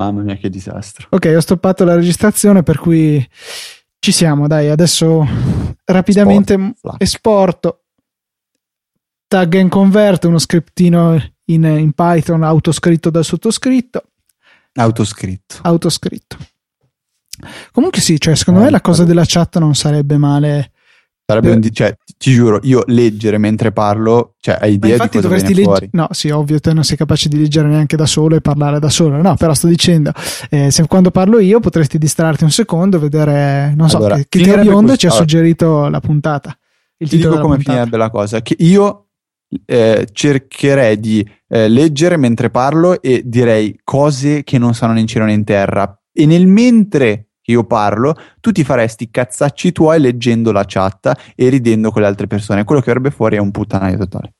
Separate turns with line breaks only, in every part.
Mamma mia, che disastro.
Ok, ho stoppato la registrazione, per cui ci siamo. Dai, adesso rapidamente
Sport,
esporto. Tag and convert, uno scriptino in, in Python autoscritto dal sottoscritto.
Autoscritto.
Autoscritto. Comunque sì, cioè, secondo
Eh,
me la cosa della chat non sarebbe male.
Sarebbe
Eh.
un cioè, ti- giuro, io leggere mentre parlo, cioè, hai idea di cosa
dovresti
viene fuori?
No, sì, ovvio, te non sei capace di leggere neanche da solo e parlare da solo. No, però sto dicendo, eh, se quando parlo io potresti distrarti un secondo, vedere, non so,
Allora,
che, che Biondo
così.
ci ha
Allora.
suggerito la puntata. Il
Ti dico come
puntata.
finirebbe la cosa, che io eh, cercherei di eh, leggere mentre parlo e direi cose che non stanno né in cielo né in terra e nel mentre io parlo tu ti faresti i cazzacci tuoi leggendo la chat e ridendo con le altre persone. Quello che verrebbe fuori è un puttanaio totale.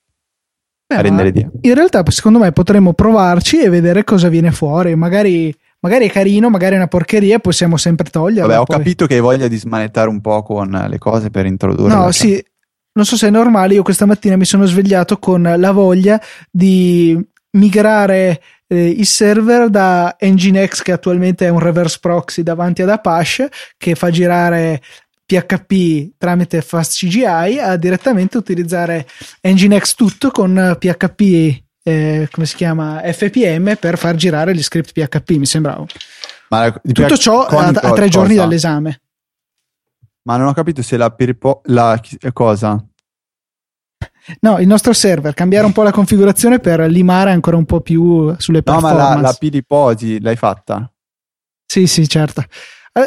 Beh,
a rendere idea.
In realtà, secondo me, potremmo provarci e vedere cosa viene fuori. Magari, magari è carino, magari è una porcheria, possiamo sempre toglierla.
Vabbè, ho
poi.
capito che hai voglia di smanettare un po' con le cose per introdurre.
No, sì,
chat.
non so se è normale, io questa mattina mi sono svegliato con la voglia di migrare eh, il server da Nginx, che attualmente è un reverse proxy davanti ad Apache, che fa girare PHP tramite FastCGI, a direttamente utilizzare Nginx tutto con PHP, eh, come si chiama, FPM per far girare gli script PHP, mi sembrava.
La-
Tutto ciò a, a tre
cosa?
giorni dall'esame.
Ma non ho capito se la, pirpo- la cosa?
No, il nostro server, cambiare un po' la configurazione per limare ancora un po' più sulle
No, ma
performance.
la, la Piliposi l'hai fatta?
Sì, sì, certo. Eh,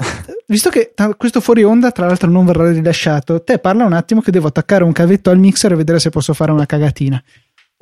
visto che questo fuori onda, tra l'altro, non verrà rilasciato, te parla un attimo che devo attaccare un cavetto al mixer e vedere se posso fare una cagatina.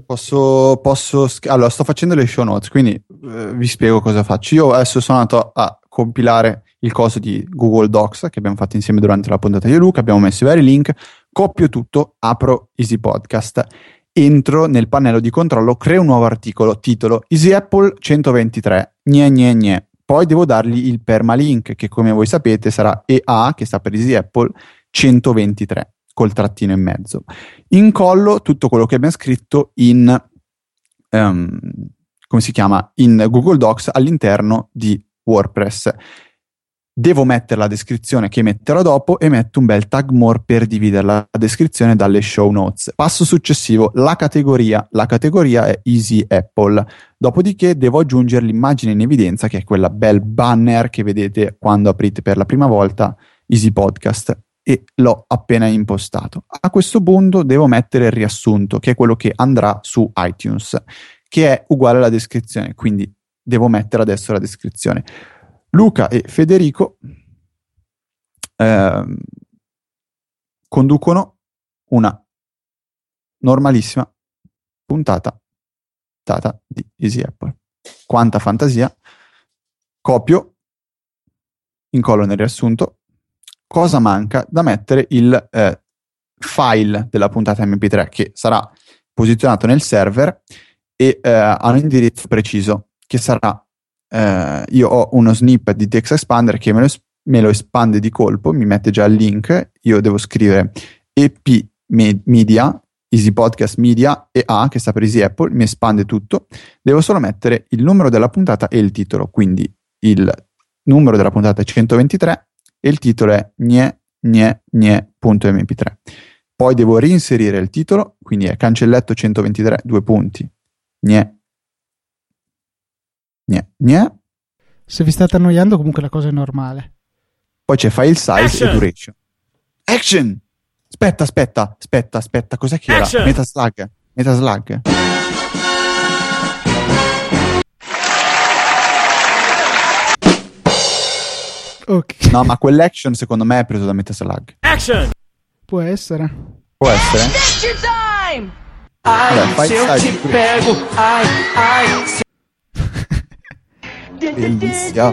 Posso, posso allora sto facendo le show notes, quindi eh, vi spiego cosa faccio. Io adesso sono andato a compilare il coso di Google Docs che abbiamo fatto insieme durante la puntata di Luca, abbiamo messo i vari link, copio tutto, apro Easy Podcast, entro nel pannello di controllo, creo un nuovo articolo, titolo Easy Apple 123, gne gne gne. Poi devo dargli il permalink che come voi sapete sarà EA, che sta per Easy Apple 123, col trattino in mezzo incollo tutto quello che abbiamo scritto in ehm, come si chiama in Google Docs all'interno di WordPress. Devo mettere la descrizione che metterò dopo e metto un bel tag more per dividere la descrizione dalle show notes. Passo successivo, la categoria. La categoria è Easy Apple. Dopodiché devo aggiungere l'immagine in evidenza che è quella bel banner che vedete quando aprite per la prima volta Easy Podcast e l'ho appena impostato. A questo punto devo mettere il riassunto, che è quello che andrà su iTunes, che è uguale alla descrizione, quindi devo mettere adesso la descrizione. Luca e Federico ehm, conducono una normalissima puntata puntata di Easy Apple. Quanta fantasia! Copio, incollo nel riassunto, cosa manca da mettere il eh, file della puntata mp3 che sarà posizionato nel server e eh, ha un indirizzo preciso che sarà eh, io ho uno snippet di text expander che me lo, me lo espande di colpo mi mette già il link io devo scrivere ep me- media easy podcast media e a che sta per easy apple mi espande tutto devo solo mettere il numero della puntata e il titolo quindi il numero della puntata è 123 e il titolo è gne gne gne.mp3. Poi devo reinserire il titolo, quindi è cancelletto 123, due punti, gne gne gne.
Se vi state annoiando, comunque la cosa è normale.
Poi c'è file size
Action!
e duration. Action! Aspetta, aspetta, aspetta, aspetta, cos'è che era?
Action!
Metaslug, Metaslug.
Ok,
No, ma quell'action secondo me è preso da Metaslug.
Action!
può essere.
Può essere? Vabbè, file size Bellissima.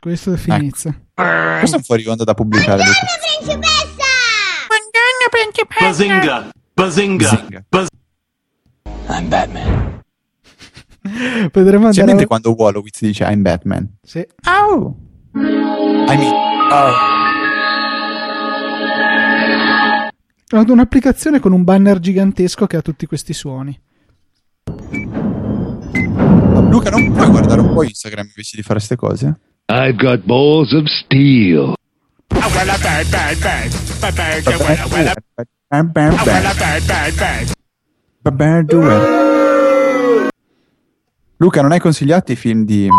Questo è
Ecco.
finizio.
Questo è un fuori onda da pubblicare. Luca.
Bazinga! Bazinga!
Zinga.
Baz-
I'm Batman.
Vedremo
C'è
andare.
mente quando Wolowitz dice I'm Batman.
Sì.
Oh. I mean, oh.
Ho un'applicazione con un banner gigantesco che ha tutti questi suoni.
Luca, non puoi guardare un po' Instagram invece di fare queste cose?
I've got balls of steel.
Bam, bam, bam. Bam, due. Luca, non hai consigliato i film di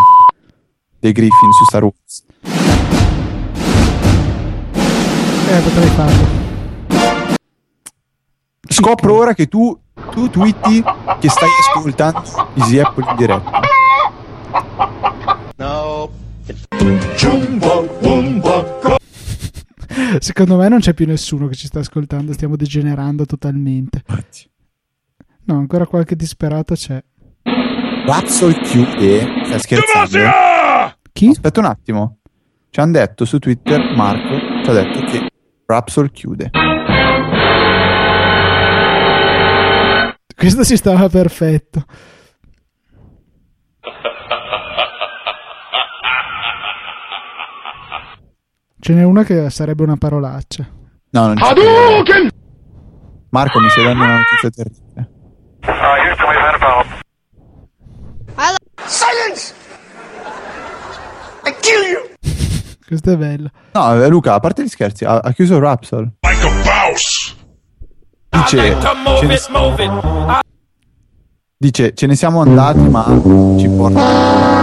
dei Griffin su Star Wars?
Eh, potrei farlo.
Scopro ora che tu, tu twitti che stai ascoltando Easy Apple in diretta.
Secondo me non c'è più nessuno che ci sta ascoltando, stiamo degenerando totalmente. No, ancora qualche disperato c'è.
Razzle chiude. Stai scherzando?
Chi?
Aspetta un attimo. Ci hanno detto su Twitter, Marco ci ha detto che Rapsol chiude.
Questo si stava perfetto. Ce n'è una che sarebbe una parolaccia.
No, non ci credo. Marco, mi stai dando una notizia terribile.
Questo è bello.
No, eh, Luca, a parte gli scherzi, ha, ha chiuso Rapsol. Dice, ce ne, dice, ce ne siamo andati, ma ci importa.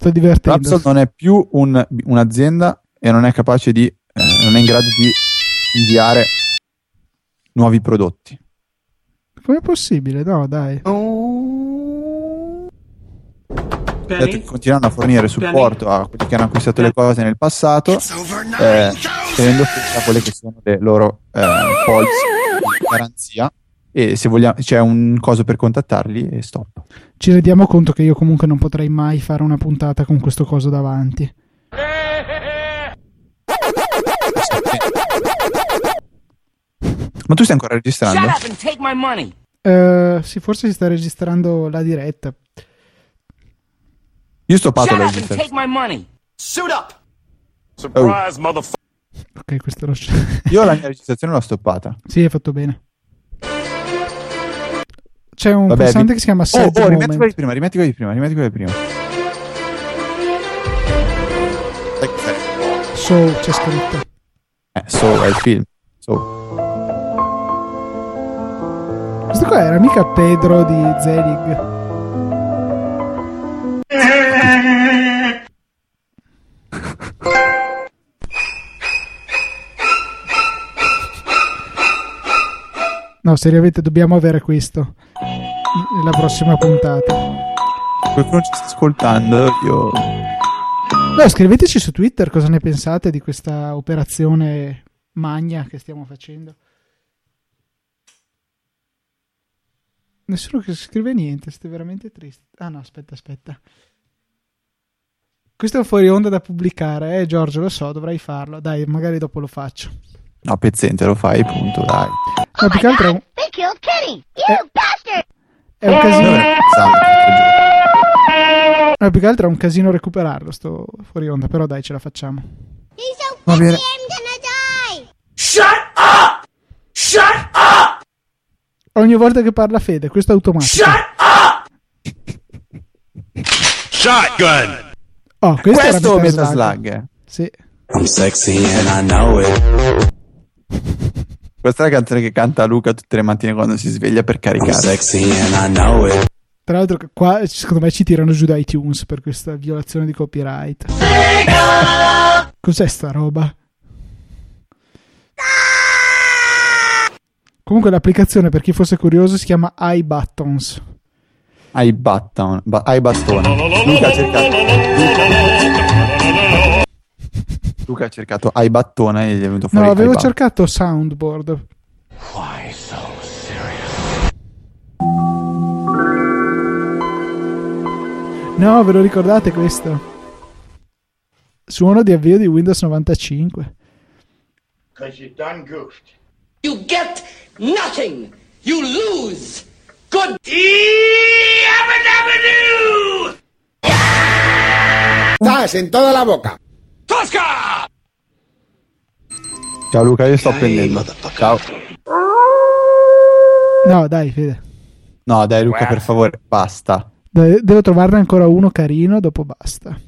Sto divertendo.
Rapsol non è più un- un'azienda e non è capace di, eh, non è in grado di inviare nuovi prodotti.
Com'è possibile? No, dai.
Detto che continuano a fornire supporto a quelli che hanno acquistato le cose nel passato, eh, tenendo fede a quelle che sono le loro eh, policy di garanzia. E se vogliamo, c'è un coso per contattarli e stop.
Ci rendiamo conto che io comunque non potrei mai fare una puntata con questo coso davanti.
Ma tu stai ancora registrando?
Shut up and take my money.
Eh, sì, forse si sta registrando la diretta.
Io sto
Shut
la
money. Suit up.
Surprise, motherfucker.
Ok, questo lo
Io la mia registrazione l'ho stoppata.
Sì, hai fatto bene. C'è un
Vabbè,
pulsante
vi-
che si chiama
Oh,
Sad
oh, rimetti quello di prima, rimetti quello di prima, rimetti quello di prima.
So, c'è scritto.
Eh, so, è il film. So.
Questo qua era mica Pedro di Zelig. No, seriamente dobbiamo avere questo nella prossima puntata.
Qualcuno ci sta ascoltando, io...
No, scriveteci su Twitter cosa ne pensate di questa operazione magna che stiamo facendo. Nessuno che scrive niente, siete veramente tristi. Ah no, aspetta, aspetta. Questo è un fuori onda da pubblicare, eh Giorgio, lo so, dovrai farlo. Dai, magari dopo lo faccio.
No, pezzente, lo fai, punto, dai.
No, più che altro è un,
They killed Kenny! You bastard!
È un casino.
Era giorno?
No, più che altro è un casino recuperarlo, sto fuori onda, però dai, ce la facciamo.
Va bene.
Shut up. Shut up.
Ogni volta che parla Fede, questo è automatico.
Shotgun.
Oh, questo, era
Questo
Metal
Metal
Slug.
Slug.
Sì.
I'm sexy and I know it.
Questa è la canzone che canta Luca tutte le mattine quando si sveglia per caricare.
Tra l'altro, qua secondo me ci tirano giù da iTunes per questa violazione di copyright. Cos'è sta roba? Comunque, l'applicazione per chi fosse curioso si chiama iButtons.
Hai button, ba- hai bastone. Luca ha cercato. Luca, Luca ha cercato hai battone e gli è venuto fuori.
No, avevo
ba-
cercato soundboard. No, ve lo ricordate questo? Suono di avvio di Windows 95.
You get nothing. You lose. Good.
¡Zas! En toda la boca.
Tosca.
Ciao Luca, io sto prendendo. Ciao.
No, dai, Fede.
No, dai, Luca, per favore, basta.
De- devo trovarne ancora uno carino, dopo basta.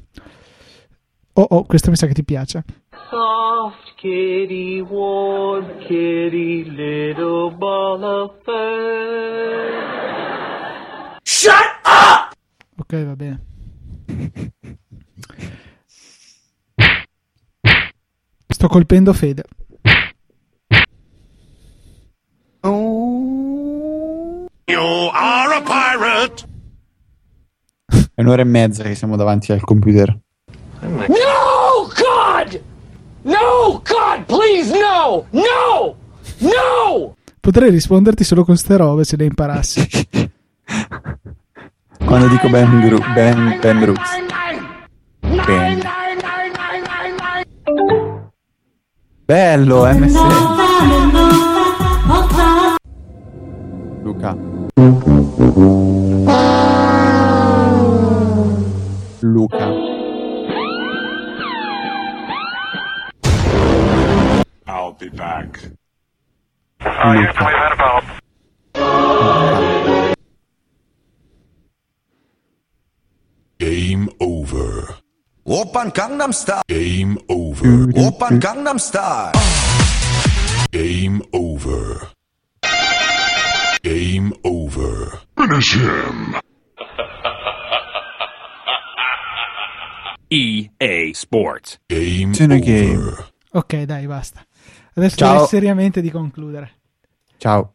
Oh, oh, questo mi sa che ti piace.
Soft kitty, warm kitty, little ball of fur.
Shut up!
Ok, va bene. Sto colpendo Fede.
You are a pirate!
È un'ora e mezza che siamo davanti al computer.
No, God! No, God, please, no! No! No!
Potrei risponderti solo con ste robe se le imparassi.
Quando dico Ben, Gru- ben, ben Brooks. Ben. Bello, MS. Luca. Luca.
I'll be back.
Luca.
Game over.
Oppan Gangnam Style.
Game over.
Oppan Gangnam Style.
Game over. Game over. Finish him.
EA Sports.
Game over.
game.
Ok, dai, basta. Adesso
Ciao.
seriamente di concludere.
Ciao.